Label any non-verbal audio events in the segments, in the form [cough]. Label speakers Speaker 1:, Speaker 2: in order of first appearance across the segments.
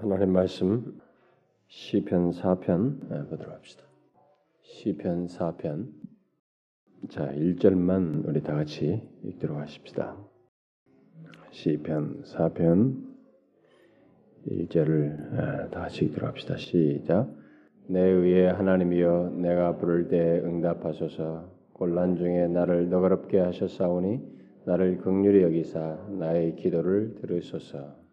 Speaker 1: 하나님 말씀 시편 4편 보도록 합시다. 시편 4편 자 1절만 우리 다 같이 읽도록 하십시다. 시편 4편 1절을 다 같이 읽도록 합시다. 시작 내 의의 하나님이여 내가 부를 때 응답하소서 곤란 중에 나를 너그럽게 하셨사오니 나를 극률히 여기사 나의 기도를 들으소서 어,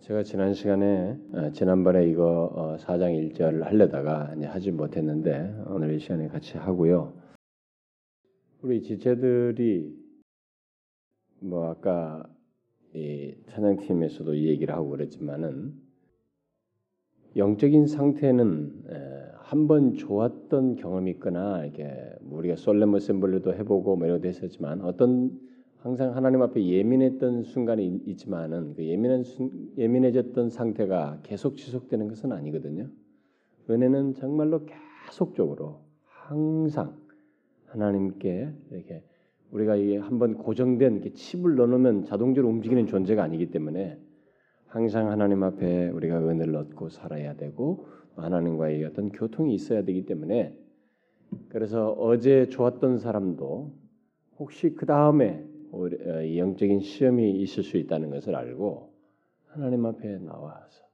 Speaker 1: 제가 지난 시간에 어, 지난번에 이거 어, 4장 1절을 하려다가 하지 못했는데 오늘 이 시간에 같이 하고요. 우리 지체들이 뭐 아까 이 찬양팀에서도 이 얘기를 하고 그랬지만은 영적인 상태는 한 번 좋았던 경험이 있거나 이렇게 우리가 솔레모 셈블리도 해보고 뭐 이런 데 했었지만 어떤 항상 하나님 앞에 예민했던 순간이 있지만은 그 예민한 순, 예민해졌던 상태가 계속 지속되는 것은 아니거든요. 은혜는 정말로 계속적으로 항상 하나님께 이렇게 우리가 이게 한번 고정된 이렇게 칩을 넣으면 자동적으로 움직이는 존재가 아니기 때문에 항상 하나님 앞에 우리가 은혜를 얻고 살아야 되고 하나님과의 어떤 교통이 있어야 되기 때문에 그래서 어제 좋았던 사람도 혹시 그 다음에 어, 영적인 시험이 있을 수 있다는 것을 알고 하나님 앞에 나와서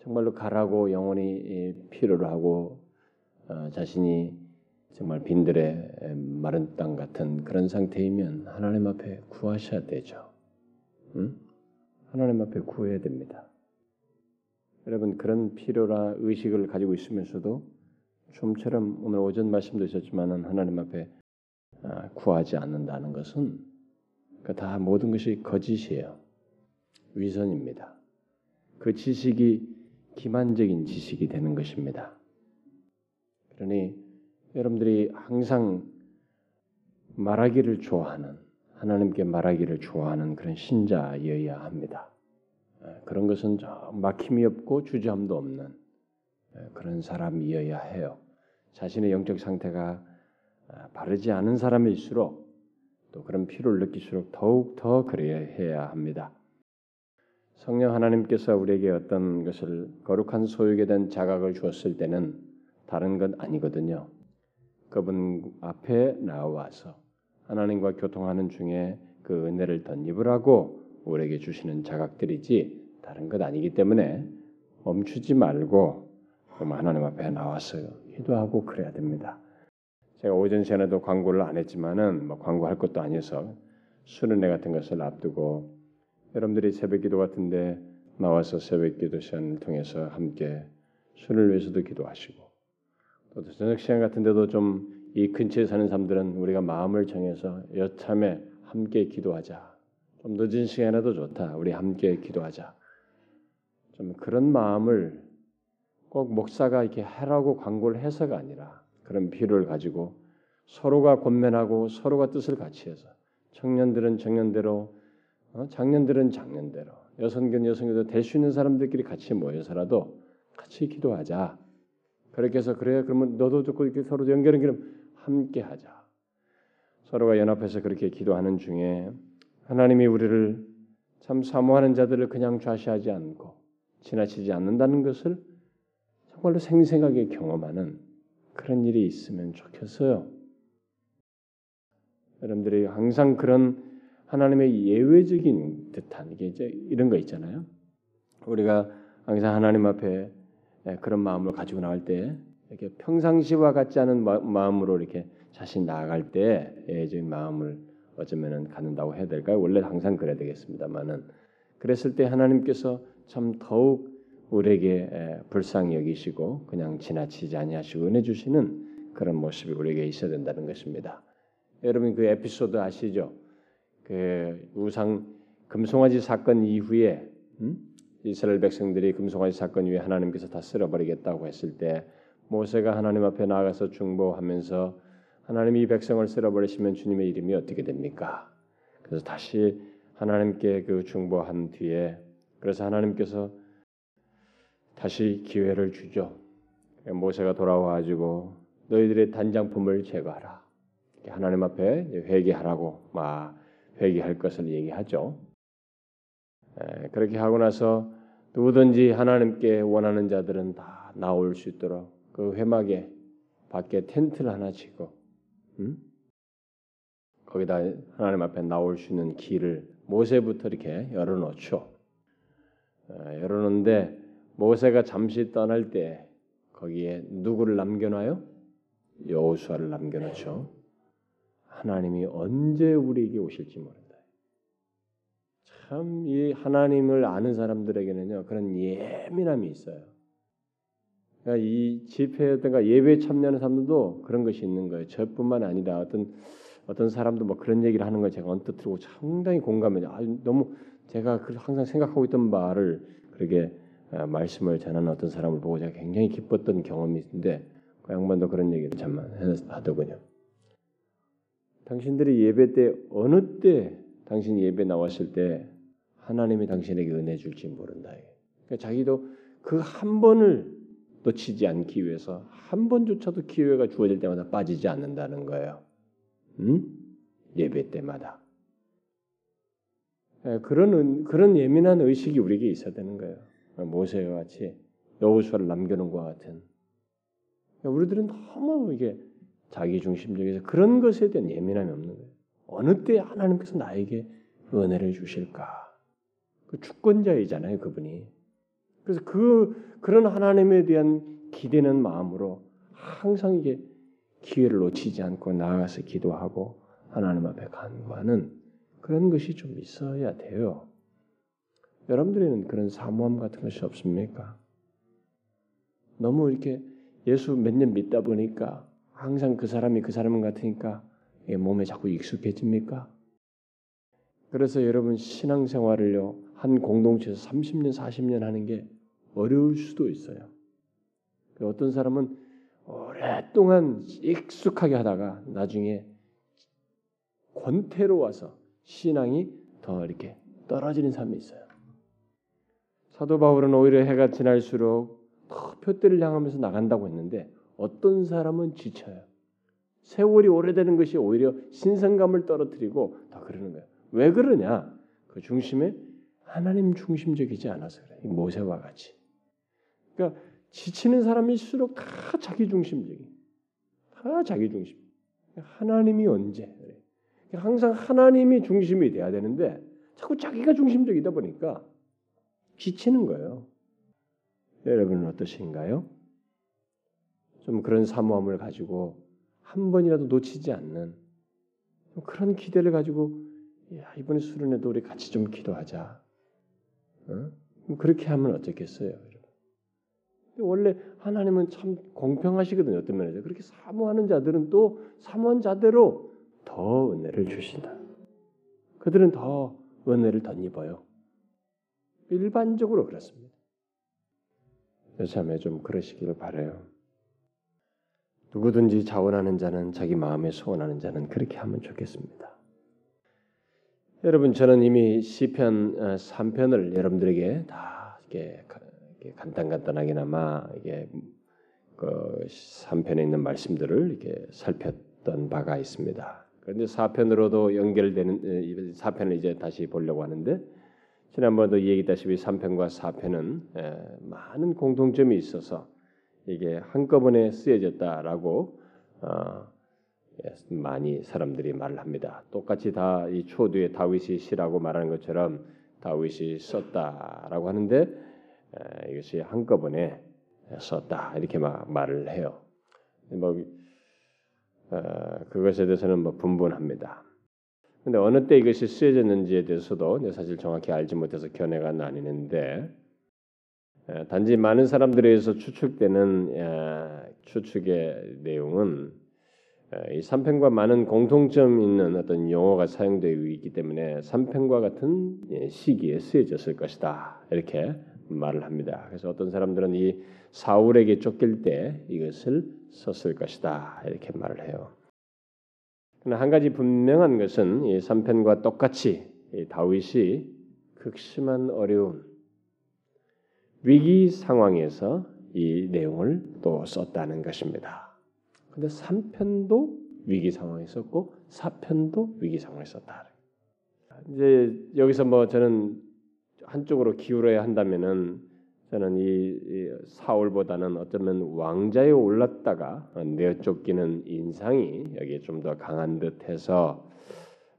Speaker 1: 정말로 가라고 영원히 필요로 하고 어, 자신이 정말 빈들의 마른 땅 같은 그런 상태이면 하나님 앞에 구하셔야 되죠. 응? 하나님 앞에 구해야 됩니다. 여러분 그런 필요나 의식을 가지고 있으면서도 좀처럼 오늘 오전 말씀도 있었지만은 하나님 앞에 아, 구하지 않는다는 것은 그다 모든 것이 거짓이에요. 위선입니다. 그 지식이 기만적인 지식이 되는 것입니다. 그러니 여러분들이 항상 말하기를 좋아하는 하나님께 말하기를 좋아하는 그런 신자여야 합니다. 예, 그런 것은 막힘이 없고 주저함도 없는 예, 그런 사람이어야 해요. 자신의 영적 상태가 아, 바르지 않은 사람일수록 또 그런 피로를 느낄수록 더욱 더 그래야 해야 합니다. 성령 하나님께서 우리에게 어떤 것을 거룩한 소유에 대한 자각을 주었을 때는 다른 건 아니거든요. 그분 앞에 나와서 하나님과 교통하는 중에 그 은혜를 덧입으라고 우리에게 주시는 자각들이지 다른 것 아니기 때문에 멈추지 말고 하나님 앞에 나와서 기도하고 그래야 됩니다. 제가 오전 시간에도 광고를 안 했지만은 뭐 광고할 것도 아니어서 수련회 같은 것을 앞두고 여러분들이 새벽기도 같은데 나와서 새벽기도 시간을 통해서 함께 수를 위해서도 기도하시고 또 저녁 시간 같은데도 좀 이 근처에 사는 사람들은 우리가 마음을 정해서 여참에 함께 기도하자. 좀 늦은 시간에도 좋다. 우리 함께 기도하자. 좀 그런 마음을 꼭 목사가 이렇게 하라고 광고를 해서가 아니라 그런 필요를 가지고 서로가 권면하고 서로가 뜻을 같이 해서 청년들은 청년대로 어? 장년들은 장년대로 여성견 여성견도 될 수 있는 사람들끼리 같이 모여서라도 같이 기도하자. 그렇게 해서 그래 그러면 너도 좋고 이렇게 서로 연결 연결 함께 하자. 서로가 연합해서 그렇게 기도하는 중에 하나님이 우리를 참 사모하는 자들을 그냥 좌시하지 않고 지나치지 않는다는 것을 정말로 생생하게 경험하는 그런 일이 있으면 좋겠어요. 여러분들이 항상 그런 하나님의 예외적인 듯한 이게 이제 이런 거 있잖아요. 우리가 항상 하나님 앞에 그런 마음을 가지고 나갈 때 이렇게 평상시와 같지 않은 마음으로 이렇게 자신 나아갈 때 예외적인 마음을 어쩌면은 갖는다고 해야 될까요? 원래 항상 그래야 되겠습니다만은 그랬을 때 하나님께서 참 더욱 우리에게 불쌍히 여기시고 그냥 지나치지 아니하시고 은혜 주시는 그런 모습이 우리에게 있어야 된다는 것입니다. 여러분 그 에피소드 아시죠? 그 우상 금송아지 사건 이후에 음? 이스라엘 백성들이 금송아지 사건 이후에 하나님께서 다 쓸어버리겠다고 했을 때 모세가 하나님 앞에 나가서 중보하면서 하나님이 이 백성을 쓸어버리시면 주님의 이름이 어떻게 됩니까? 그래서 다시 하나님께 그 중보한 뒤에 그래서 하나님께서 다시 기회를 주죠. 모세가 돌아와 가지고 너희들의 단장품을 제거하라. 하나님 앞에 회개하라고 막 회개할 것을 얘기하죠. 에, 그렇게 하고 나서 누구든지 하나님께 원하는 자들은 다 나올 수 있도록 그 회막에 밖에 텐트를 하나 치고 음? 거기다 하나님 앞에 나올 수 있는 길을 모세부터 이렇게 열어놓죠. 에, 열어놓는데 모세가 잠시 떠날 때 거기에 누구를 남겨놔요? 여호수아를 남겨놓죠. 하나님이 언제 우리에게 오실지 모른다. 참 이 하나님을 아는 사람들에게는요 그런 예민함이 있어요. 그러니까 이 집회든가 예배 참여하는 사람들도 그런 것이 있는 거예요. 저뿐만 아니라 어떤 어떤 사람도 뭐 그런 얘기를 하는 걸 제가 언뜻 들고 상당히 공감해요. 아, 너무 제가 항상 생각하고 있던 말을 그렇게 아, 말씀을 전하는 어떤 사람을 보고 제가 굉장히 기뻤던 경험이 있는데 그 양반도 그런 얘기를 참 하더군요. 당신들이 예배 때 어느 때 당신 예배 나왔을 때 하나님이 당신에게 은혜 줄지 모른다. 그러니까 자기도 그 한 번을 놓치지 않기 위해서 한 번조차도 기회가 주어질 때마다 빠지지 않는다는 거예요. 응? 예배 때마다. 예, 그런 그런 예민한 의식이 우리에게 있어야 되는 거예요. 모세와 같이 여호수아를 남겨놓은 것 같은. 우리들은 너무 이게 자기 중심적이서 그런 것에 대한 예민함이 없는 거예요. 어느 때 하나님께서 나에게 은혜를 주실까? 그 주권자이잖아요, 그분이. 그래서 그 그런 하나님에 대한 기대는 마음으로 항상 이게 기회를 놓치지 않고 나아가서 기도하고 하나님 앞에 간구하는 그런 것이 좀 있어야 돼요. 여러분들에는 그런 사모함 같은 것이 없습니까? 너무 이렇게 예수 몇 년 믿다 보니까 항상 그 사람이 그 사람 같으니까 몸에 자꾸 익숙해집니까? 그래서 여러분 신앙생활을요 한 공동체에서 30년 40년 하는 게 어려울 수도 있어요. 어떤 사람은 오랫동안 익숙하게 하다가 나중에 권태로 와서 신앙이 더 이렇게 떨어지는 사람이 있어요. 사도 바울은 오히려 해가 지날수록 더 표대를 향하면서 나간다고 했는데 어떤 사람은 지쳐요. 세월이 오래되는 것이 오히려 신선감을 떨어뜨리고 더 그러는 거예요. 왜 그러냐? 그 중심에 하나님 중심적이지 않아서 그래. 모세와 같이. 그러니까 지치는 사람일수록 다 자기 중심적인, 다 자기 중심. 하나님이 언제? 그래. 항상 하나님이 중심이 돼야 되는데 자꾸 자기가 중심적이다 보니까 지치는 거예요. 여러분은 어떠신가요? 좀 그런 사모함을 가지고 한 번이라도 놓치지 않는 그런 기대를 가지고 야, 이번에 수련회도 우리 같이 좀 기도하자. 어? 그렇게 하면 어떻겠어요? 원래 하나님은 참 공평하시거든요. 어떤 면에서 그렇게 사모하는 자들은 또 사모한 자대로 더 은혜를 주신다. 그들은 더 은혜를 덧입어요. 일반적으로 그렇습니다. 여참에 좀 그러시기를 바래요. 누구든지 자원하는 자는 자기 마음에 소원하는 자는 그렇게 하면 좋겠습니다. 여러분 저는 이미 시편 3편을 어, 여러분들에게 다 이렇게 간단간단하게나마 이게 그 3편에 있는 말씀들을 이렇게 살폈던 바가 있습니다. 그런데 4편으로도 연결되는 4편을 이제 다시 보려고 하는데 지난번도 얘기했다시피 3편과 4편은 많은 공통점이 있어서 이게 한꺼번에 쓰여졌다라고 어, 많이 사람들이 말을 합니다. 똑같이 다 이 초두에 다윗이 시라고 말하는 것처럼 다윗이 썼다라고 하는데 이것이 한꺼번에 썼다 이렇게 막 말을 해요. 뭐 어, 그것에 대해서는 뭐 분분합니다. 근데 어느 때 이것이 쓰여졌는지에 대해서도 사실 정확히 알지 못해서 견해가 나뉘는데 단지 많은 사람들에 의해서 추측되는 추측의 내용은 이 3편과 많은 공통점 있는 어떤 용어가 사용되어 있기 때문에 3편과 같은 예, 시기에 쓰여졌을 것이다 이렇게 말을 합니다. 그래서 어떤 사람들은 이 사울에게 쫓길 때 이것을 썼을 것이다 이렇게 말을 해요. 그러나 한 가지 분명한 것은 이 3편과 똑같이 다윗이 극심한 어려움, 위기 상황에서 이 내용을 또 썼다는 것입니다. 근데 3편도 위기 상황에 썼고 4편도 위기 상황에 썼다. 이제 여기서 뭐 저는 한쪽으로 기울어야 한다면은 저는 이, 이 사울보다는 어쩌면 왕자에 올랐다가 내어 쫓기는 인상이 여기에 좀 더 강한 듯해서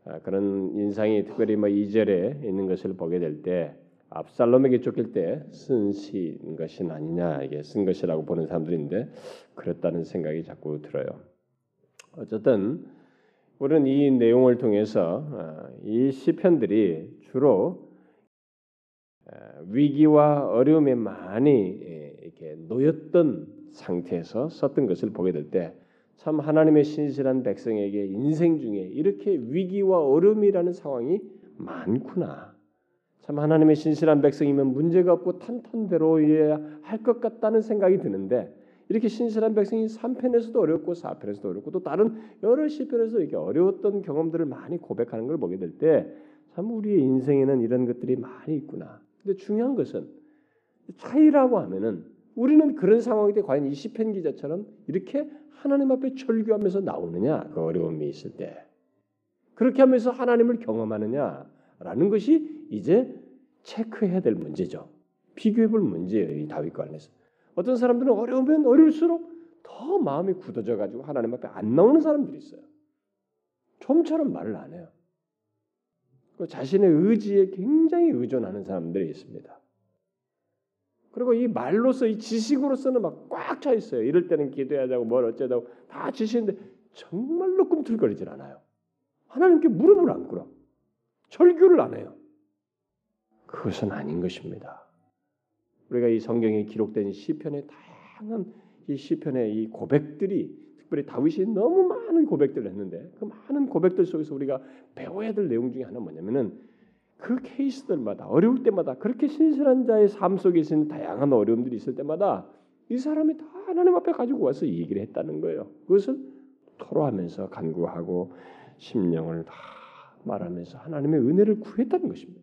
Speaker 1: 아, 그런 인상이 특별히 뭐 2절에 있는 것을 보게 될 때 압살롬에게 쫓길 때 쓴 시인 것이 아니냐 이게 쓴 것이라고 보는 사람들인데 그렇다는 생각이 자꾸 들어요. 어쨌든 우리는 이 내용을 통해서 아, 이 시편들이 주로 위기와 어려움에 많이 예, 이렇게 놓였던 상태에서 썼던 것을 보게 될 때 참 하나님의 신실한 백성에게 인생 중에 이렇게 위기와 어려움이라는 상황이 많구나. 참 하나님의 신실한 백성이면 문제가 없고 탄탄대로해야 할 것 같다는 생각이 드는데 이렇게 신실한 백성이 3편에서도 어렵고 4편에서도 어렵고 또 다른 여러 시편에서 이렇게 어려웠던 경험들을 많이 고백하는 걸 보게 될 때 참 우리의 인생에는 이런 것들이 많이 있구나. 근데 중요한 것은 차이라고 하면은 우리는 그런 상황일 때 과연 이 시편 기자처럼 이렇게 하나님 앞에 절규하면서 나오느냐 그 어려움이 있을 때 그렇게 하면서 하나님을 경험하느냐라는 것이 이제 체크해야 될 문제죠. 비교해볼 문제예요. 이 다윗과 관련해서 어떤 사람들은 어려우면 어려울수록 더 마음이 굳어져 가지고 하나님 앞에 안 나오는 사람들이 있어요. 좀처럼 말을 안 해요. 그 자신의 의지에 굉장히 의존하는 사람들이 있습니다. 그리고 이 말로서 이 지식으로서는 막 꽉 차 있어요. 이럴 때는 기도해야 되고 뭘 어쩌다고 다 지시는데 정말로 꿈틀거리질 않아요. 하나님께 무릎을 안 꿇어. 절규를 안 해요. 그것은 아닌 것입니다. 우리가 이 성경에 기록된 시편의 다양한 이 시편의 이 고백들이 특별히 다윗이 너무 많은 고백들을 했는데 그 많은 고백들 속에서 우리가 배워야 될 내용 중에 하나 뭐냐면은 그 케이스들마다 어려울 때마다 그렇게 신실한 자의 삶 속에 있는 다양한 어려움들이 있을 때마다 이 사람이 다 하나님 앞에 가지고 와서 이 얘기를 했다는 거예요. 그것을 토로하면서 간구하고 심령을 다 말하면서 하나님의 은혜를 구했다는 것입니다.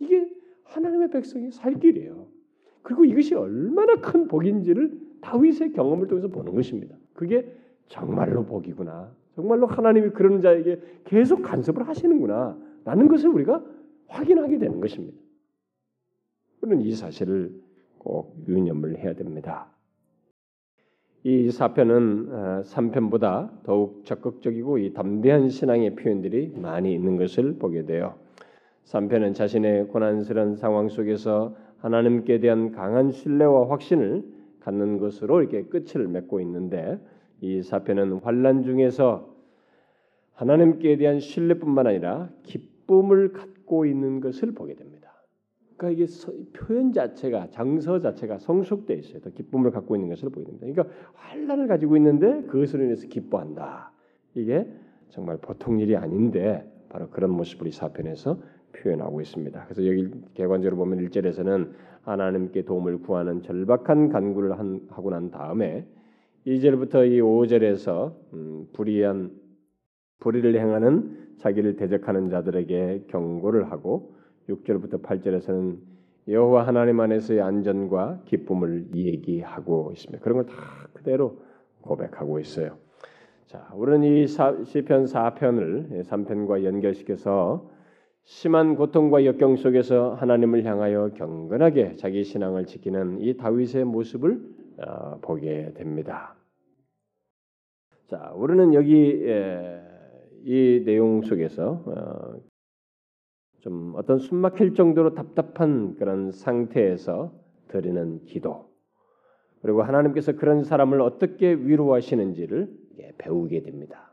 Speaker 1: 이게 하나님의 백성이 살 길이에요. 그리고 이것이 얼마나 큰 복인지를 다윗의 경험을 통해서 보는 것입니다. 그게 정말로 복이구나. 정말로 하나님이 그런 자에게 계속 간섭을 하시는구나. 라는 것을 우리가 확인하게 되는 것입니다. 우리는 이 사실을 꼭 유념을 해야 됩니다. 이 사편은 3편보다 어, 더욱 적극적이고 이 담대한 신앙의 표현들이 많이 있는 것을 보게 돼요. 3편은 자신의 고난스러운 상황 속에서 하나님께 대한 강한 신뢰와 확신을 갖는 것으로 이렇게 끝을 맺고 있는데 이 사편은 환란 중에서 하나님께 대한 신뢰뿐만 아니라 기쁨을 갖고 있는 것을 보게 됩니다. 그러니까 이게 표현 자체가 장서 자체가 성숙돼 있어요. 더 기쁨을 갖고 있는 것을 보게 됩니다. 그러니까 환란을 가지고 있는데 그것으로 인해서 기뻐한다. 이게 정말 보통 일이 아닌데 바로 그런 모습을 이 사편에서 표현하고 있습니다. 그래서 여기 개관적으로 보면 1절에서는 하나님께 도움을 구하는 절박한 간구를 한, 하고 난 다음에 2절부터 이 5절에서 음, 불의한 불의를 행하는 자기를 대적하는 자들에게 경고를 하고 6절부터 8절에서는 여호와 하나님 안에서의 안전과 기쁨을 얘기하고 있습니다. 그런 걸 다 그대로 고백하고 있어요. 자, 우리는 이 시편 4편을 3편과 연결시켜서 심한 고통과 역경 속에서 하나님을 향하여 경건하게 자기 신앙을 지키는 이 다윗의 모습을 어, 보게 됩니다. 자, 우리는 여기 이 내용 속에서 어, 좀 어떤 숨막힐 정도로 답답한 그런 상태에서 드리는 기도 그리고 하나님께서 그런 사람을 어떻게 위로하시는지를 배우게 됩니다.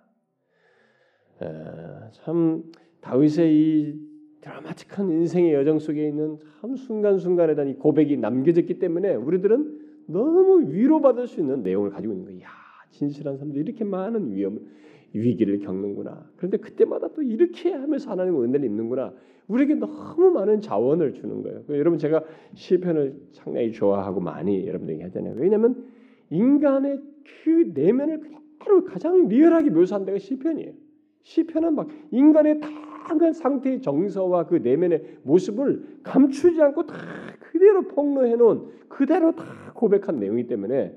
Speaker 1: 참 다윗의 이 드라마틱한 인생의 여정 속에 있는 참 순간순간에 대한 이 고백이 남겨졌기 때문에 우리들은 너무 위로받을 수 있는 내용을 가지고 있는 거야. 진실한 사람들이 이렇게 많은 위험을 위기를 겪는구나. 그런데 그때마다 또 이렇게 하면서 하나님 은혜를 입는구나. 우리에게 너무 많은 자원을 주는 거예요. 여러분 제가 시편을 상당히 좋아하고 많이 여러분들에게 하잖아요. 왜냐하면 인간의 그 내면을 그대로 가장 리얼하게 묘사한 데가 시편이에요. 시편은 막 인간의 다양한 상태의 정서와 그 내면의 모습을 감추지 않고 다 그대로 폭로해 놓은 그대로 다 고백한 내용이기 때문에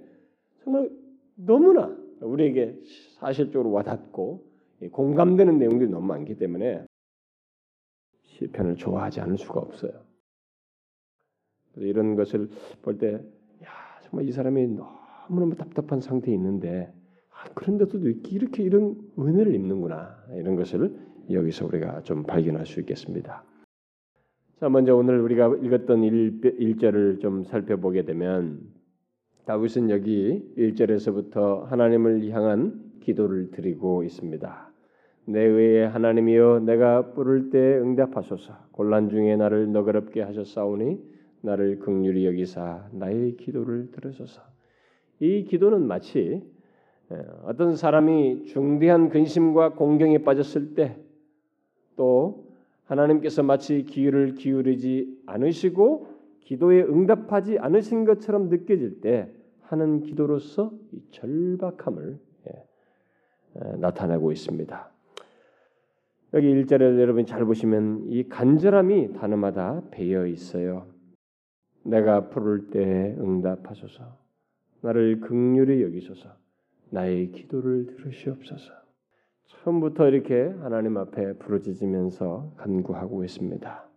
Speaker 1: 정말 너무나 우리에게 사실적으로 와닿고 공감되는 내용들이 너무 많기 때문에 시편을 좋아하지 않을 수가 없어요. 이런 것을 볼 때, 야 정말 이 사람이 너무너무 답답한 상태에 있는데 아, 그런데도 이렇게 이런 은혜를 입는구나 이런 것을 여기서 우리가 좀 발견할 수 있겠습니다. 자, 먼저 오늘 우리가 읽었던 1, 절을좀 살펴보게 되면 다윗은 여기 1절에서부터 하나님을 향한 기도를 드리고 있습니다. 내 의의 하나님이여 내가 부를 때 응답하소서 곤란 중에 나를 너그럽게 하셨사오니 나를 극률히 여기사 나의 기도를 들으소서 이 기도는 마치 어떤 사람이 중대한 근심과 공경에 빠졌을 때또 하나님께서 마치 귀를 기울이지 않으시고 기도에 응답하지 않으신 것처럼 느껴질 때 하는 기도로서 이 절박함을 나타내고 있습니다. 여기 일절에 여러분 잘 보시면 이 간절함이 단어마다 배어 있어요. 내가 부를 때 응답하소서. 나를 극률히 여기소서. 나의 기도를 들으시옵소서. 처음부터 이렇게 하나님 앞에 부르짖으면서 간구하고 있습니다.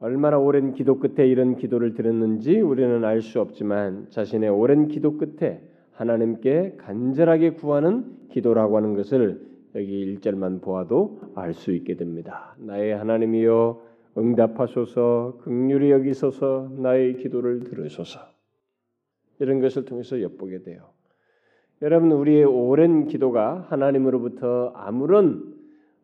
Speaker 1: 얼마나 오랜 기도 끝에 이런 기도를 드렸는지 우리는 알 수 없지만 자신의 오랜 기도 끝에 하나님께 간절하게 구하는 기도라고 하는 것을 여기 1절만 보아도 알 수 있게 됩니다. 나의 하나님이여 응답하소서 극률히 여기소서 나의 기도를 들으소서 이런 것을 통해서 엿보게 돼요. 여러분 우리의 오랜 기도가 하나님으로부터 아무런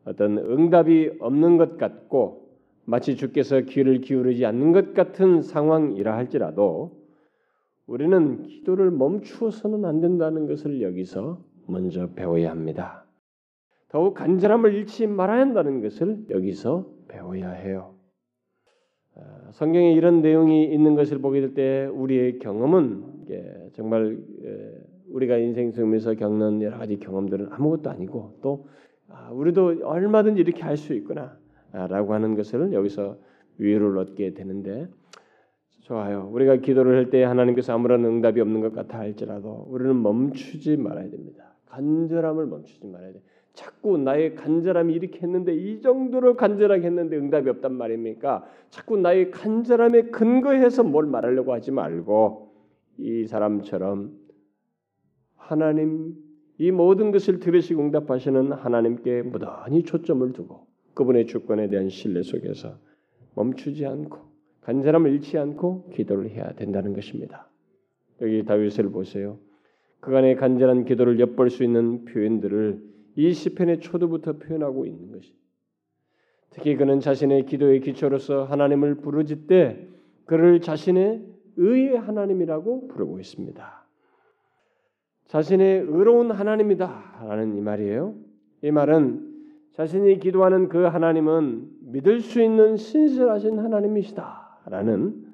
Speaker 1: 어떤 응답이 없는 것 같고 마치 주께서 귀를 기울이지 않는 것 같은 상황이라 할지라도 우리는 기도를 멈추어서는 안 된다는 것을 여기서 먼저 배워야 합니다. 더욱 간절함을 잃지 말아야 한다는 것을 여기서 배워야 해요. 아, 성경에 이런 내용이 있는 것을 보게 될 때 우리의 경험은 정말 우리가 인생 속에서 겪는 여러 가지 경험들은 아무것도 아니고 또 아, 우리도 얼마든지 이렇게 할 수 있구나라고 하는 것을 여기서 위로를 얻게 되는데 좋아요. 우리가 기도를 할 때 하나님께서 아무런 응답이 없는 것 같아 할지라도 우리는 멈추지 말아야 됩니다. 간절함을 멈추지 말아야 돼. 자꾸 나의 간절함이 이렇게 했는데 이 정도로 간절하게 했는데 응답이 없단 말입니까? 자꾸 나의 간절함에 근거해서 뭘 말하려고 하지 말고 이 사람처럼 하나님 이 모든 것을 들으시고 응답하시는 하나님께 무던히 초점을 두고 그분의 주권에 대한 신뢰 속에서 멈추지 않고 간절함을 잃지 않고 기도를 해야 된다는 것입니다. 여기 다윗을 보세요. 그간의 간절한 기도를 엿볼 수 있는 표현들을 이 시편의 초두부터 표현하고 있는 것이. 특히 그는 자신의 기도의 기초로서 하나님을 부르짖되 그를 자신의 의의 하나님이라고 부르고 있습니다. 자신의 의로운 하나님이다라는 이 말이에요. 이 말은 자신이 기도하는 그 하나님은 믿을 수 있는 신실하신 하나님이시다라는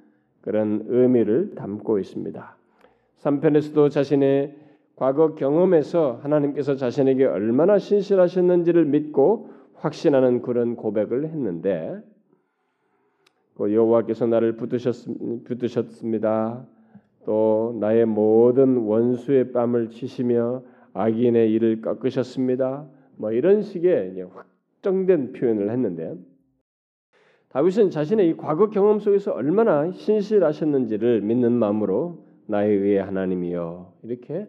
Speaker 1: 그런 의미를 담고 있습니다. 3편에서도 자신의 과거 경험에서 하나님께서 자신에게 얼마나 신실하셨는지를 믿고 확신하는 그런 고백을 했는데 그 여호와께서 나를 붙드셨습니다. 또 나의 모든 원수의 뺨을 치시며 악인의 일을 꺾으셨습니다. 뭐 이런 식의 확정된 표현을 했는데 다윗은 자신의 이 과거 경험 속에서 얼마나 신실하셨는지를 믿는 마음으로 나의 의의 하나님이여 이렇게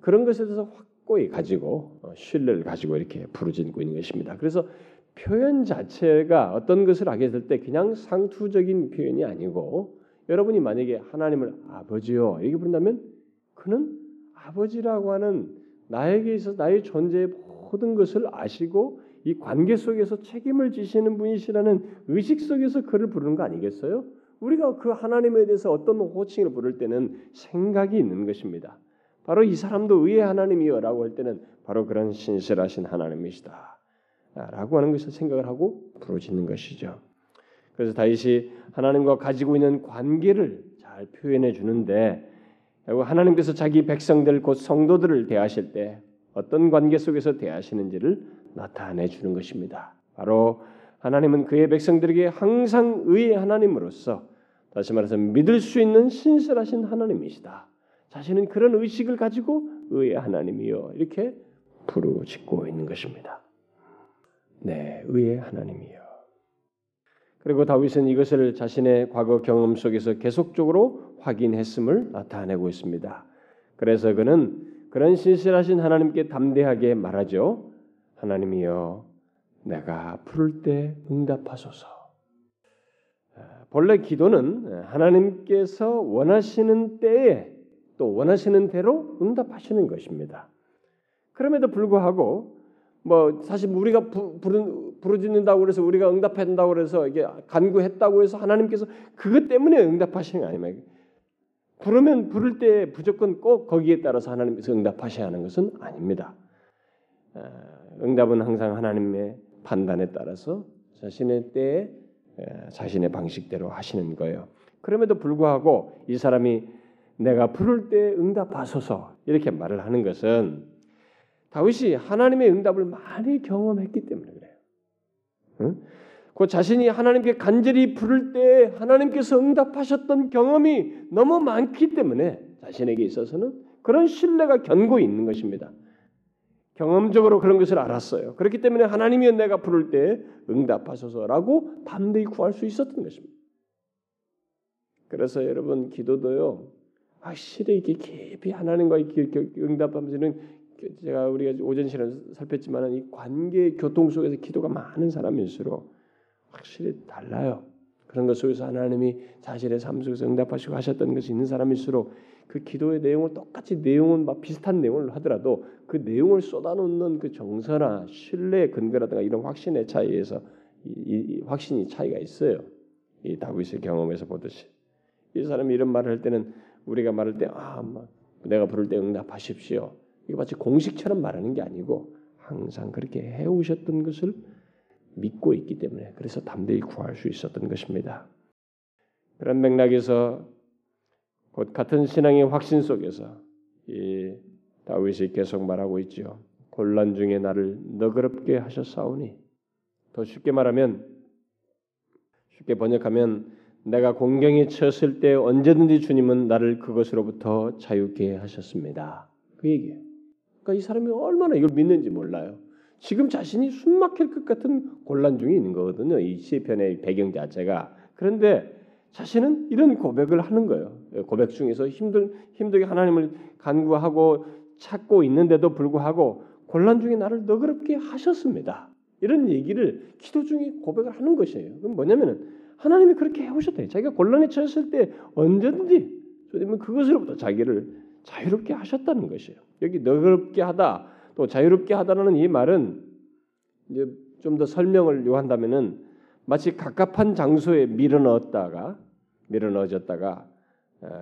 Speaker 1: 그런 것에 대해서 확고히 가지고 어, 신뢰를 가지고 이렇게 부르짖고 있는 것입니다. 그래서 표현 자체가 어떤 것을 하게 될 때 그냥 상투적인 표현이 아니고 여러분이 만약에 하나님을 아버지요 이렇게 부른다면 그는 아버지라고 하는 나에게 있어 나의 존재의 모든 것을 아시고 이 관계 속에서 책임을 지시는 분이시라는 의식 속에서 그를 부르는 거 아니겠어요? 우리가 그 하나님에 대해서 어떤 호칭을 부를 때는 생각이 있는 것입니다. 바로 이 사람도 의의 하나님이여라고 할 때는 바로 그런 신실하신 하나님이시다. 라고 하는 것을 생각을 하고 부르짖는 것이죠. 그래서 다윗이 하나님과 가지고 있는 관계를 잘 표현해 주는데 하나님께서 자기 백성들 곧 성도들을 대하실 때 어떤 관계 속에서 대하시는지를 나타내 주는 것입니다. 바로 하나님은 그의 백성들에게 항상 의의 하나님으로서 다시 말해서 믿을 수 있는 신실하신 하나님이시다. 자신은 그런 의식을 가지고 의의 하나님이요 이렇게 부르짖고 있는 것입니다. 네, 의의 하나님이요. 그리고 다윗은 이것을 자신의 과거 경험 속에서 계속적으로 확인했음을 나타내고 있습니다. 그래서 그는 그런 신실하신 하나님께 담대하게 말하죠. 하나님이여, 내가 부를 때 응답하소서. 본래 기도는 하나님께서 원하시는 때에 또 원하시는 대로 응답하시는 것입니다. 그럼에도 불구하고 뭐 사실 우리가 부르, 부르짖는다고 그래서 우리가 응답한다고 그래서 이게 간구했다고 해서 하나님께서 그것 때문에 응답하시는 거 아닙니까? 부르면 부를 때 무조건 꼭 거기에 따라서 하나님께서 응답하셔야 하는 것은 아닙니다. 응답은 항상 하나님의 판단에 따라서 자신의 때에 자신의 방식대로 하시는 거예요. 그럼에도 불구하고 이 사람이 내가 부를 때 응답하소서 이렇게 말을 하는 것은 다윗이 하나님의 응답을 많이 경험했기 때문에 그 자신이 하나님께 간절히 부를 때 하나님께서 응답하셨던 경험이 너무 많기 때문에 자신에게 있어서는 그런 신뢰가 견고 있는 것입니다. 경험적으로 그런 것을 알았어요. 그렇기 때문에 하나님이 내가 부를 때 응답하소서라고 담대히 구할 수 있었던 것입니다. 그래서 여러분 기도도요. 확실히 이게 깊이 하나님과의 응답하면서는 제가 우리가 오전 시간 살폈지만 이 관계 교통 속에서 기도가 많은 사람일수록 확실히 달라요. 그런 것 속에서 하나님이 자신의 삶 속에서 응답하시고 하셨던 것이 있는 사람일수록 그 기도의 내용을 똑같이 내용은 막 비슷한 내용을 하더라도 그 내용을 쏟아놓는 그 정서나 신뢰의 근거라든가 이런 확신의 차이에서 이, 이 확신이 차이가 있어요. 이 다윗의 경험에서 보듯이 이 사람이 이런 말을 할 때는 우리가 말할 때 아, 내가 부를 때 응답하십시오. 이거 마치 공식처럼 말하는 게 아니고 항상 그렇게 해오셨던 것을 믿고 있기 때문에 그래서 담대히 구할 수 있었던 것입니다. 그런 맥락에서 곧 같은 신앙의 확신 속에서 이 다윗이 계속 말하고 있죠. 곤란 중에 나를 너그럽게 하셨사오니 더 쉽게 말하면 쉽게 번역하면 내가 공경에 처했을 때 언제든지 주님은 나를 그것으로부터 자유케 하셨습니다. 그 얘기예요. 그러니까 이 사람이 얼마나 이걸 믿는지 몰라요. 지금 자신이 숨막힐 것 같은 곤란 중에 있는 거거든요. 이 시편의 배경 자체가. 그런데 자신은 이런 고백을 하는 거예요. 고백 중에서 힘들 힘들게 하나님을 간구하고 찾고 있는데도 불구하고 곤란 중에 나를 너그럽게 하셨습니다. 이런 얘기를 기도 중에 고백을 하는 것이에요. 그럼 뭐냐면은 하나님이 그렇게 해오셨대. 자기가 곤란에 처했을 때 언제든지 주님은 그것으로부터 자기를 자유롭게 하셨다는 것이에요. 여기 너그럽게 하다 또 자유롭게 하다라는 이 말은 이제 좀 더 설명을 요한다면은 마치 갑갑한 장소에 밀어넣었다가 밀어넣어졌다가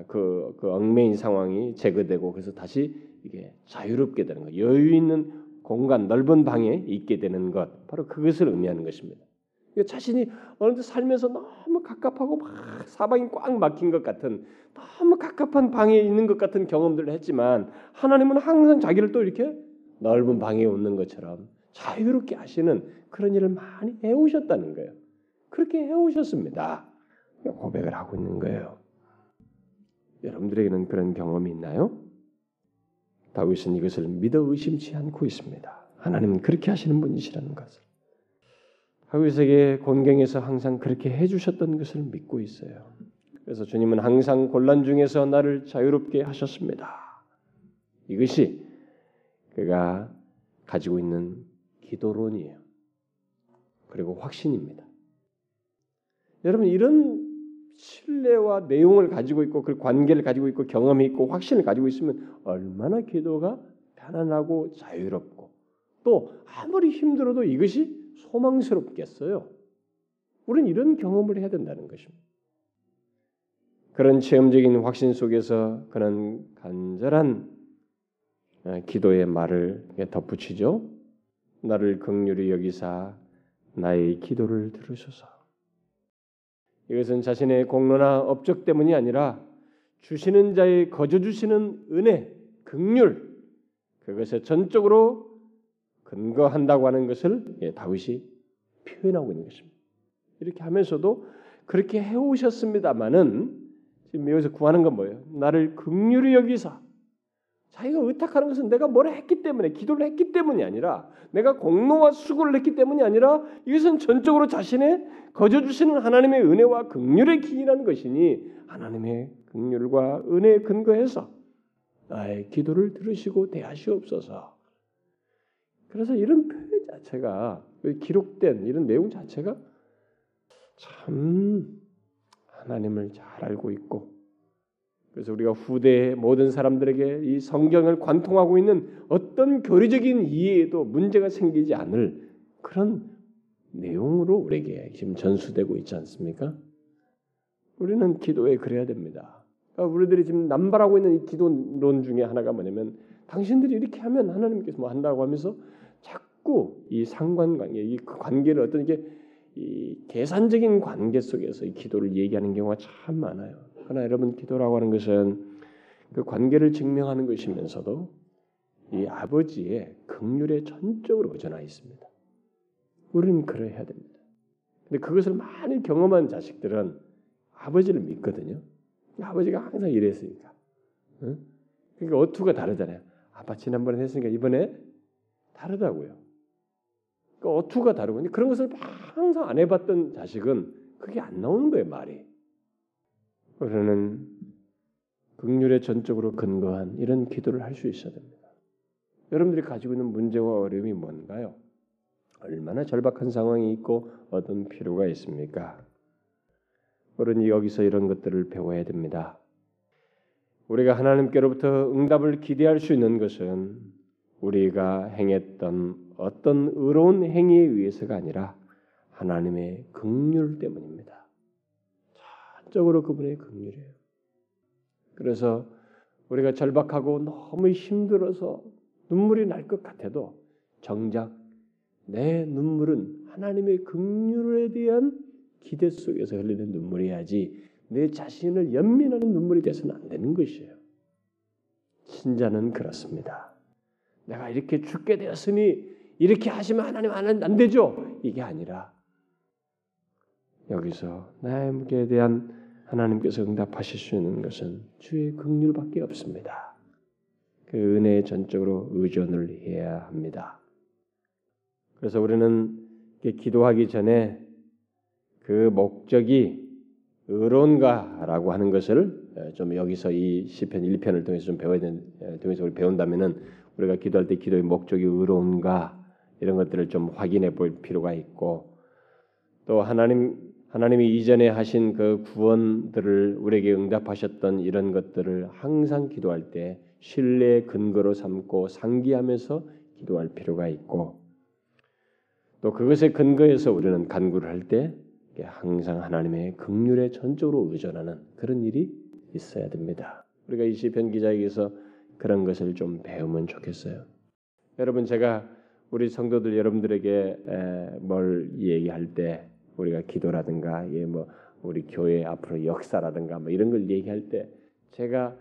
Speaker 1: 그, 그 얽매인 상황이 제거되고 그래서 다시 이게 자유롭게 되는 것, 여유 있는 공간, 넓은 방에 있게 되는 것, 바로 그것을 의미하는 것입니다. 자신이 어느덧 살면서 너무 갑갑하고 막 사방이 꽉 막힌 것 같은 너무 갑갑한 방에 있는 것 같은 경험들을 했지만 하나님은 항상 자기를 또 이렇게 넓은 방에 있는 것처럼 자유롭게 하시는 그런 일을 많이 해오셨다는 거예요. 그렇게 해오셨습니다. 고백을 하고 있는 거예요. 여러분들에게는 그런 경험이 있나요? 다윗은 이것을 믿어 의심치 않고 있습니다. 하나님은 그렇게 하시는 분이시라는 것을. 다윗에게 곤경에서 항상 그렇게 해주셨던 것을 믿고 있어요. 그래서 주님은 항상 곤란 중에서 나를 자유롭게 하셨습니다. 이것이 그가 가지고 있는 기도론이에요. 그리고 확신입니다. 여러분 이런 신뢰와 내용을 가지고 있고 그 관계를 가지고 있고 경험이 있고 확신을 가지고 있으면 얼마나 기도가 편안하고 자유롭고 또 아무리 힘들어도 이것이 소망스럽겠어요. 우리는 이런 경험을 해야 된다는 것입니다. 그런 체험적인 확신 속에서 그는 간절한 어, 기도의 말을 덧붙이죠. 나를 극률히 여기사 나의 기도를 들으소서. 이것은 자신의 공로나 업적 때문이 아니라 주시는 자의 거저 주시는 은혜, 극률 그것에 전적으로 근거한다고 하는 것을 예, 다윗이 표현하고 있는 것입니다. 이렇게 하면서도 그렇게 해오셨습니다마는 지금 여기서 구하는 건 뭐예요? 나를 극률히 여기사 자기가 의탁하는 것은 내가 뭘 했기 때문에 기도를 했기 때문이 아니라 내가 공로와 수고를 했기 때문이 아니라 이것은 전적으로 자신의 거저 주시는 하나님의 은혜와 긍휼에 기인한 것이니 하나님의 긍휼과 은혜에 근거해서 나의 기도를 들으시고 대하시옵소서. 그래서 이런 표현 자체가 기록된 이런 내용 자체가 참 하나님을 잘 알고 있고 그래서 우리가 후대의 모든 사람들에게 이 성경을 관통하고 있는 어떤 교리적인 이해에도 문제가 생기지 않을 그런 내용으로 우리에게 지금 전수되고 있지 않습니까? 우리는 기도에 그래야 됩니다. 그러니까 우리들이 지금 남발하고 있는 이 기도론 중에 하나가 뭐냐면 당신들이 이렇게 하면 하나님께서 뭐 한다고 하면서 자꾸 이 상관관계, 이 관계를 어떤 게이 계산적인 관계 속에서 이 기도를 얘기하는 경우가 참 많아요. 그러나 여러분 기도라고 하는 것은 그 관계를 증명하는 것이면서도 이 아버지의 극률에 전적으로 의존하 있습니다. 우리는 그래야 됩니다. 근데 그것을 많이 경험한 자식들은 아버지를 믿거든요. 아버지가 항상 이랬으니까. 응? 그러니까 어투가 다르잖아요. 아빠 지난번에 했으니까 이번에 다르다고요. 그러니까 어투가 다르고 그런 것을 항상 안 해봤던 자식은 그게 안 나오는 거예요 말이. 우리는 극률에 전적으로 근거한 이런 기도를 할 수 있어야 됩니다. 여러분들이 가지고 있는 문제와 어려움이 뭔가요? 얼마나 절박한 상황이 있고 어떤 필요가 있습니까? 우리는 여기서 이런 것들을 배워야 됩니다. 우리가 하나님께로부터 응답을 기대할 수 있는 것은 우리가 행했던 어떤 의로운 행위에 의해서가 아니라 하나님의 긍휼 때문입니다. 전적으로 그분의 긍휼이에요. 그래서 우리가 절박하고 너무 힘들어서 눈물이 날 것 같아도 정작 내 눈물은 하나님의 긍휼에 대한 기대 속에서 흘리는 눈물이야지 내 자신을 연민하는 눈물이 돼서는 안 되는 것이에요. 신자는 그렇습니다. 내가 이렇게 죽게 되었으니 이렇게 하시면 하나님 안 되죠. 이게 아니라 여기서 무게에 대한 하나님께서 응답하실 수 있는 것은 주의 긍휼밖에 없습니다. 그 은혜에 전적으로 의존을 해야 합니다. 그래서 우리는 기도하기 전에 그 목적이 의론가라고 하는 것을 좀 여기서 이 시편 1편을 통해서 좀 배워야 되는 통해서 우리 배운다면은 우리가 기도할 때 기도의 목적이 의로운가 이런 것들을 좀 확인해 볼 필요가 있고 또 하나님 하나님이 이전에 하신 그 구원들을 우리에게 응답하셨던 이런 것들을 항상 기도할 때 신뢰의 근거로 삼고 상기하면서 기도할 필요가 있고 또 그것에 근거해서 우리는 간구를 할 때 항상 하나님의 긍휼에 전적으로 의존하는 그런 일이 있어야 됩니다. 우리가 이 시편 기자에게서 그런 것을 좀 배우면 좋겠어요. 여러분 제가 우리 성도들 여러분들에게 뭘 얘기할 때 우리가 기도라든가 예뭐 우리 교회 앞으로 역사라든가 뭐 이런 걸 얘기할 때 제가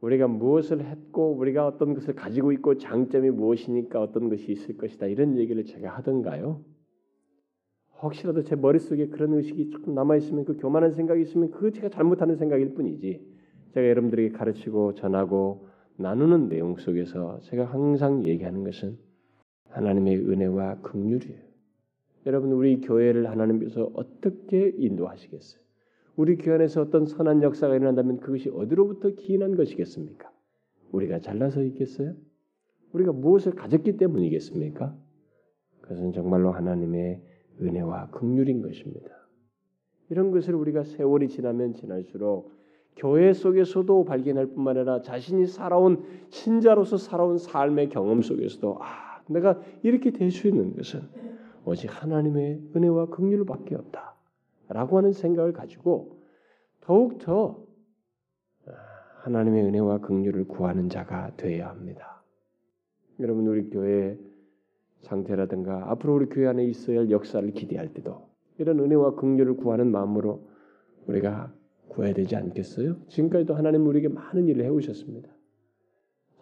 Speaker 1: 우리가 무엇을 했고 우리가 어떤 것을 가지고 있고 장점이 무엇이니까 어떤 것이 있을 것이다 이런 얘기를 제가 하던가요? 혹시라도 제 머릿속에 그런 의식이 조금 남아 있으면 그 교만한 생각이 있으면 그 제가 잘못하는 생각일 뿐이지 제가 여러분들에게 가르치고 전하고 나누는 내용 속에서 제가 항상 얘기하는 것은 하나님의 은혜와 긍휼이에요. 여러분 우리 교회를 하나님께서 어떻게 인도하시겠어요? 우리 교회 안에서 어떤 선한 역사가 일어난다면 그것이 어디로부터 기인한 것이겠습니까? 우리가 잘나서 있겠어요? 우리가 무엇을 가졌기 때문이겠습니까? 그것은 정말로 하나님의 은혜와 긍휼인 것입니다. 이런 것을 우리가 세월이 지나면 지날수록 교회 속에서도 발견할 뿐만 아니라 자신이 살아온 신자로서 살아온 삶의 경험 속에서도 아, 내가 이렇게 될 수 있는 것은 오직 하나님의 은혜와 긍휼밖에 없다라고 하는 생각을 가지고 더욱 더 아, 하나님의 은혜와 긍휼을 구하는 자가 되어야 합니다. 여러분 우리 교회 상태라든가 앞으로 우리 교회 안에 있어야 할 역사를 기대할 때도 이런 은혜와 긍휼을 구하는 마음으로 우리가 구해야 되지 않겠어요? 지금까지도 하나님 우리에게 많은 일을 해오셨습니다.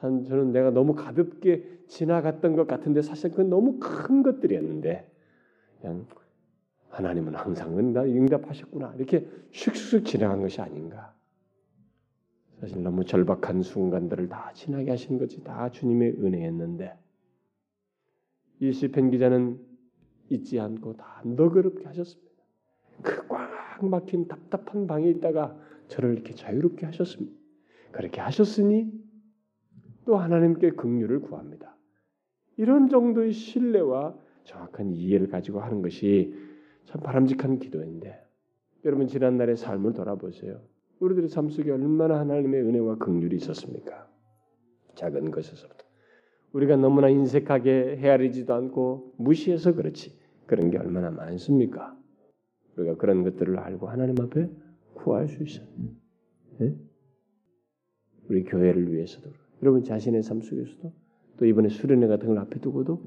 Speaker 1: 저는 내가 너무 가볍게 지나갔던 것 같은데 사실 그건 너무 큰 것들이었는데 그냥 하나님은 항상 응답, 응답하셨구나 이렇게 슉슉 지나간 것이 아닌가. 사실 너무 절박한 순간들을 다 지나게 하신 것이 다 주님의 은혜였는데 이 시편 기자는 잊지 않고 다 너그럽게 하셨습니다. 그 꽉 막힌 답답한 방에 있다가 저를 이렇게 자유롭게 하셨습니다. 그렇게 하셨으니 또 하나님께 긍휼을 구합니다. 이런 정도의 신뢰와 정확한 이해를 가지고 하는 것이 참 바람직한 기도인데 여러분 지난날의 삶을 돌아보세요. 우리들의 삶 속에 얼마나 하나님의 은혜와 긍휼이 있었습니까? 작은 것에서부터 우리가 너무나 인색하게 헤아리지도 않고 무시해서 그렇지 그런 게 얼마나 많습니까? 우리가 그런 것들을 알고 하나님 앞에 구할 수 있어요. 네? 우리 교회를 위해서도 여러분 자신의 삶 속에서도 또 이번에 수련회 같은 걸 앞에 두고도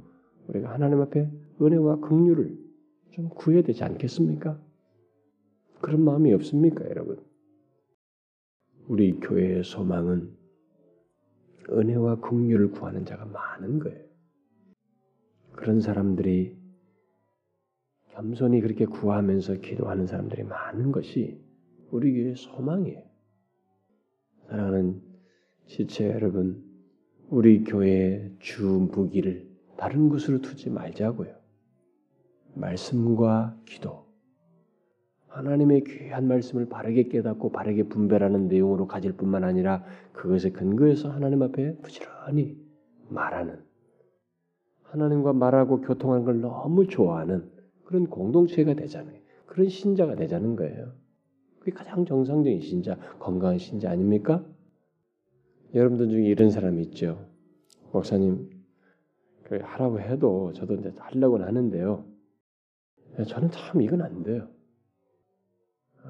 Speaker 1: 우리가 하나님 앞에 은혜와 긍휼을 좀 구해야 되지 않겠습니까? 그런 마음이 없습니까, 여러분? 우리 교회의 소망은 은혜와 긍휼을 구하는 자가 많은 거예요. 그런 사람들이 겸손히 그렇게 구하면서 기도하는 사람들이 많은 것이 우리 교회의 소망이에요. 사랑하는 지체 여러분, 우리 교회의 주 무기를 다른 곳으로 두지 말자고요. 말씀과 기도, 하나님의 귀한 말씀을 바르게 깨닫고 바르게 분별하는 내용으로 가질 뿐만 아니라 그것에 근거해서 하나님 앞에 부지런히 말하는 하나님과 말하고 교통하는 걸 너무 좋아하는 그런 공동체가 되자는 그런 신자가 되자는 거예요. 그게 가장 정상적인 신자, 건강한 신자 아닙니까? 여러분들 중에 이런 사람이 있죠. 목사님, 하라고 해도 저도 이제 하려고는 하는데요. 저는 참 이건 안 돼요.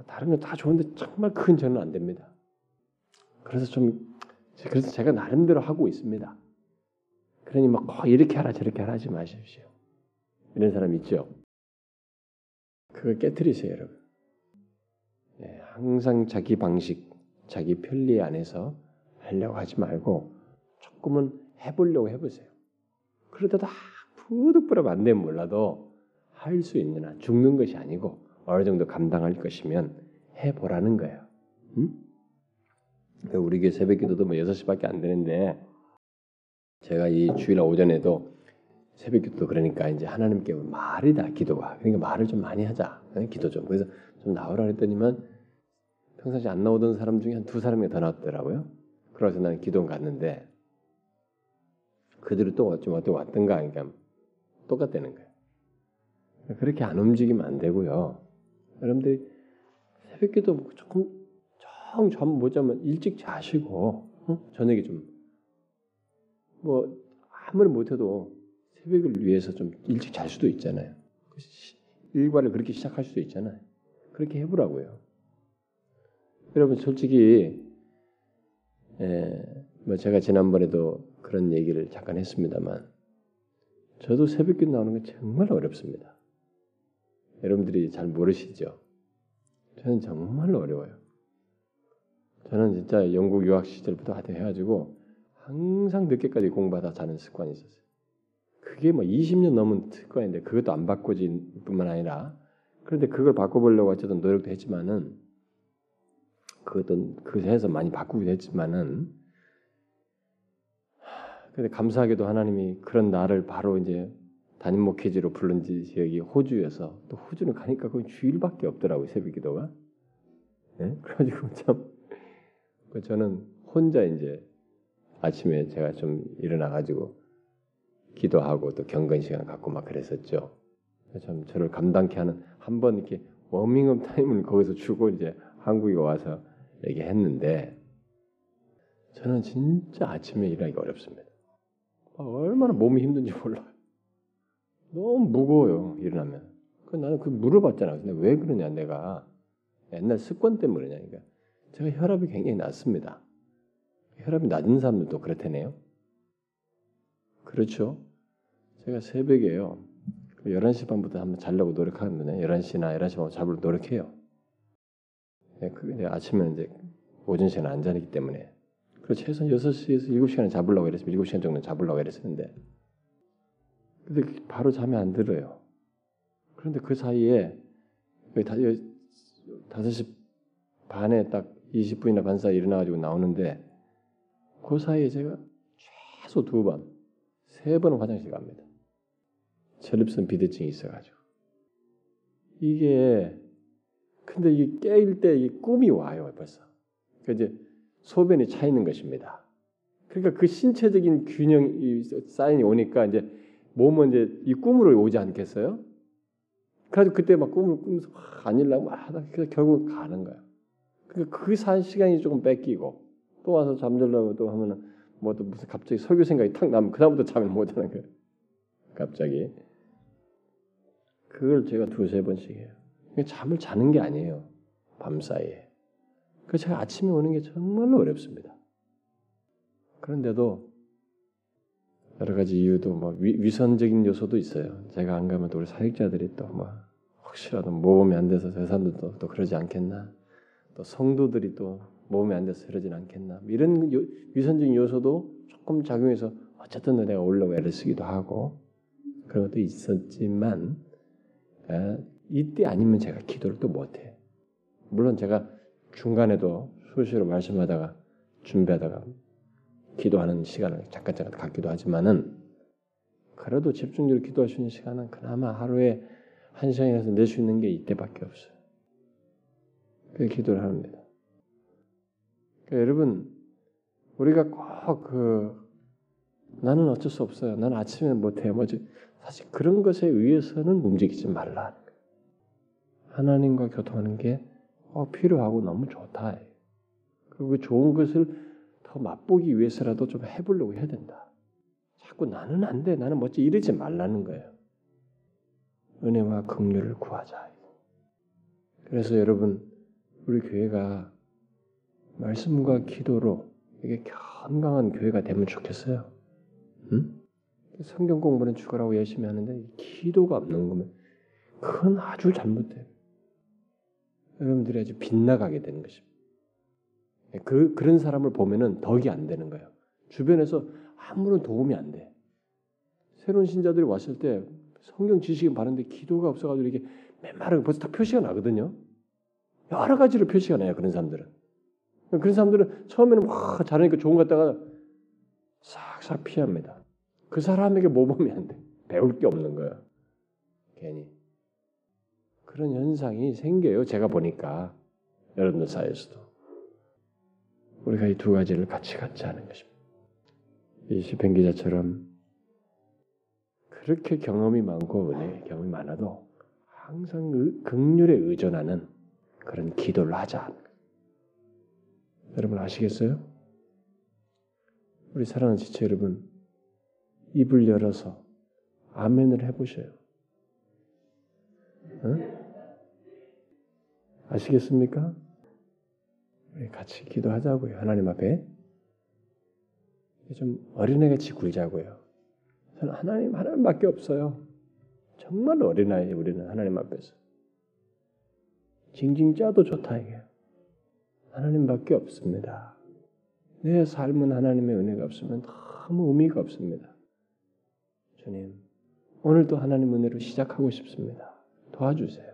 Speaker 1: 다른 건 다 좋은데 정말 큰 저는 안 됩니다. 그래서 좀 그래서 제가 나름대로 하고 있습니다. 그러니 막 어, 이렇게 하라 저렇게 하라 하지 마십시오. 이런 사람 있죠. 그걸 깨뜨리세요, 여러분. 네, 항상 자기 방식, 자기 편리 안에서 하려고 하지 말고 조금은 해보려고 해보세요. 그러다가 부득부럽 안 되면 몰라도 할 수 있는 한 죽는 것이 아니고 어느 정도 감당할 것이면 해보라는 거예요. 응? 우리 교회 새벽 기도도 뭐 6시밖에 안 되는데 제가 이 주일 오전에도 새벽기도 그러니까 이제 하나님께 말이다 기도가 그러니까 말을 좀 많이 하자 기도 좀 그래서 좀 나오라 그랬더니만 평상시 안 나오던 사람 중에 한 두 사람이 더 나왔더라고요. 그래서 나는 기도 갔는데 그들이 또좀 어떻게 왔던가 그러니까 똑같다는 거예요. 그렇게 안 움직이면 안 되고요. 여러분들이 새벽기도 조금 정잠못 자면 일찍 자시고 어? 저녁에 좀 뭐 아무리 못해도 새벽을 위해서 좀 일찍 잘 수도 있잖아요. 일과를 그렇게 시작할 수도 있잖아요. 그렇게 해보라고요. 여러분 솔직히 예, 뭐 제가 지난번에도 그런 얘기를 잠깐 했습니다만 저도 새벽기 나오는 게 정말 어렵습니다. 여러분들이 잘 모르시죠? 저는 정말 어려워요. 저는 진짜 영국 유학 시절부터 하여튼 해가지고 항상 늦게까지 공부하다 자는 습관이 있었어요. 그게 뭐 20년 넘은 습관인데 그것도 안 바꿔진 뿐만 아니라 그런데 그걸 바꿔보려고 어쨌든 노력도 했지만은 그것도 그해서 많이 바꾸기도 했지만은 근데 감사하게도 하나님이 그런 나를 바로 이제 담임 목회지로 부른 지역이 호주여서 또 호주는 가니까 거기 주일밖에 없더라고요 새벽 기도가. 네? [laughs] 그래가지고 참그 저는 혼자 이제 아침에 제가 좀 일어나 가지고 기도하고 또 경건 시간 갖고 막 그랬었죠. 참 저를 감당케 하는 한 번 이렇게 워밍업 타임을 거기서 주고 이제 한국에 와서 얘기했는데 저는 진짜 아침에 일하기 어렵습니다. 얼마나 몸이 힘든지 몰라요. 너무 무거워요 일어나면. 그 나는 그 물어봤잖아. 근데 왜 그러냐 내가 옛날 습관 때문에 그러냐니까. 제가 혈압이 굉장히 낮습니다. 혈압이 낮은 사람들도 그렇다네요. 그렇죠. 제가 새벽에요. 11시 반부터 한번 자려고 노력하는데 11시나 11시 반부터 자려고 노력해요. 네, 그게 아침에 이제 오전 시간 안 자기 때문에 그래서 최소한 6시에서 7시간을 잡으려고 이랬으면 7시간 정도 잡으려고 이랬었는데 근데 바로 잠이 안 들어요. 그런데 그 사이에 다섯 시 반에 딱 20분이나 반 사이 일어나가지고 나오는데 그 사이에 제가 최소 두 번, 세 번은 화장실 갑니다. 전립선 비대증이 있어가지고 이게 근데 이 깨일 때 이 꿈이 와요 벌써. 그 이제 소변이 차 있는 것입니다. 그러니까 그 신체적인 균형이 사인이 오니까 이제 몸은 이제 이 꿈으로 오지 않겠어요? 그래가지고 그때 막 꿈을 꾸면서 막 아니려고 막 하다 그래서 결국 가는 거야. 그러니까 그산 시간이 조금 뺏기고 또 와서 잠들려고 또 하면은 뭐 또 무슨 갑자기 설교 생각이 탁 나면 그다음부터 잠을 못 하는 거예요. 갑자기 그걸 제가 두세 번씩 해요. 잠을 자는 게 아니에요. 밤 사이에. 그 제가 아침에 오는 게 정말로 어렵습니다. 그런데도 여러 가지 이유도 뭐 위, 선적인 요소도 있어요. 제가 안 가면 또 우리 사역자들이 또 뭐 혹시라도 모범이 안 돼서 저 사람들도 또 그러지 않겠나. 또 성도들이 또 안 돼서 그러진 않겠나. 뭐 이런 요, 위선적인 요소도 조금 작용해서 어쨌든 내가 올라고 애를 쓰기도 하고 그런 것도 있었지만 에, 이때 아니면 제가 기도를 또 못해. 물론 제가 중간에도 수시로 말씀하다가 준비하다가 기도하는 시간을 잠깐 잠깐 갖기도 하지만은 그래도 집중적으로 기도할 수 있는 시간은 그나마 하루에 한 시간에서 낼 수 있는 게 이때밖에 없어요. 그 기도를 합니다. 그러니까 여러분 우리가 꼭 그 나는 어쩔 수 없어요. 나는 아침에 못해요. 뭐지? 사실 그런 것에 의해서는 움직이지 말라. 하나님과 교통하는 게 어, 필요하고 너무 좋다. 그리고 그 좋은 것을 더 맛보기 위해서라도 좀 해보려고 해야 된다. 자꾸 나는 안 돼, 나는 멋지 이러지 말라는 거예요. 은혜와 긍휼을 구하자. 그래서 여러분 우리 교회가 말씀과 기도로 이게 건강한 교회가 되면 좋겠어요. 응? 성경 공부는 죽으라고 열심히 하는데 기도가 없는 거면 그건 아주 잘못돼요. 여러분들이 아주 빗나가게 되는 것입니다. 그, 그런 사람을 보면은 덕이 안 되는 거예요. 주변에서 아무런 도움이 안 돼. 새로운 신자들이 왔을 때 성경 지식이 많은데 기도가 없어가지고 이렇게 맨말하게 벌써 다 표시가 나거든요. 여러 가지로 표시가 나요. 그런 사람들은. 그런 사람들은 처음에는 막 잘하니까 좋은 것 같다가 싹싹 피합니다. 그 사람에게 모범이 안 돼. 배울 게 없는 거예요. 괜히. 그런 현상이 생겨요. 제가 보니까 여러분들 사이에서도 우리가 이 두 가지를 같이 갖지 않은 것입니다. 이 시편 기자처럼 그렇게 경험이 많고 은혜 경험이 많아도 항상 의, 극률에 의존하는 그런 기도를 하자. 여러분 아시겠어요? 우리 사랑하는 지체 여러분 입을 열어서 아멘을 해보셔요. 응? 아시겠습니까? 우리 같이 기도하자고요. 하나님 앞에. 좀 어린애같이 굴자고요. 저는 하나님, 하나님밖에 없어요. 정말 어린아이 우리는 하나님 앞에서. 징징 짜도 좋다 이게. 하나님밖에 없습니다. 내 삶은 하나님의 은혜가 없으면 너무 의미가 없습니다. 주님, 오늘도 하나님 은혜로 시작하고 싶습니다. 도와주세요.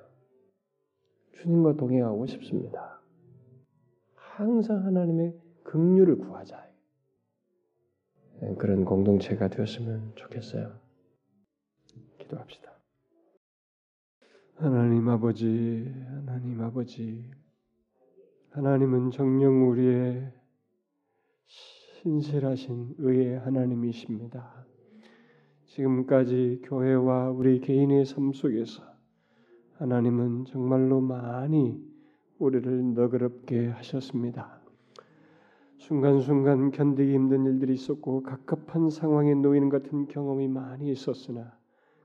Speaker 1: 주님과 동행하고 싶습니다. 항상 하나님의 긍휼을 구하자. 네, 그런 공동체가 되었으면 좋겠어요. 기도합시다. 하나님 아버지, 하나님 아버지, 하나님은 정령 우리의 신실하신 의의 하나님이십니다. 지금까지 교회와 우리 개인의 삶 속에서 하나님은 정말로 많이 우리를 너그럽게 하셨습니다. 순간순간 견디기 힘든 일들이 있었고 갑갑한 상황에 놓이는 같은 경험이 많이 있었으나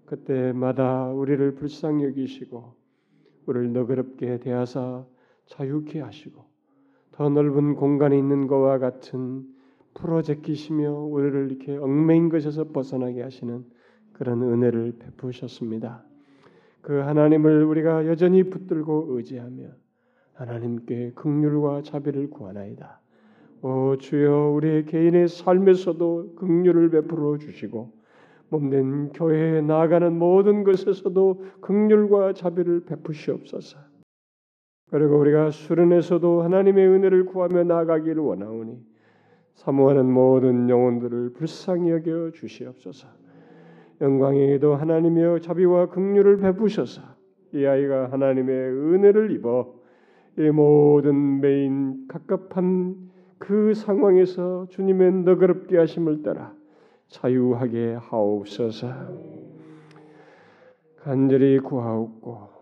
Speaker 1: 그때마다 우리를 불쌍히 여기시고 우리를 너그럽게 대하사 자유케 하시고 더 넓은 공간에 있는 것과 같은 풀어 제끼시며 우리를 이렇게 얽매인 것에서 벗어나게 하시는 그런 은혜를 베푸셨습니다. 그 하나님을 우리가 여전히 붙들고 의지하며 하나님께 극률과 자비를 구하나이다. 오 주여 우리 개인의 삶에서도 극률을 베풀어 주시고 몸된 교회에 나아가는 모든 것에서도 극률과 자비를 베푸시옵소서.
Speaker 2: 그리고 우리가 수련에서도 하나님의 은혜를 구하며 나아가기를 원하오니 사모하는 모든 영혼들을 불쌍히 여겨 주시옵소서. 영광에도 하나님의 자비와 긍휼을 베푸셔서 이 아이가 하나님의 은혜를 입어 이 모든 메인 갑갑한 그 상황에서 주님의 너그럽게 하심을 따라 자유하게 하옵소서. 간절히 구하옵고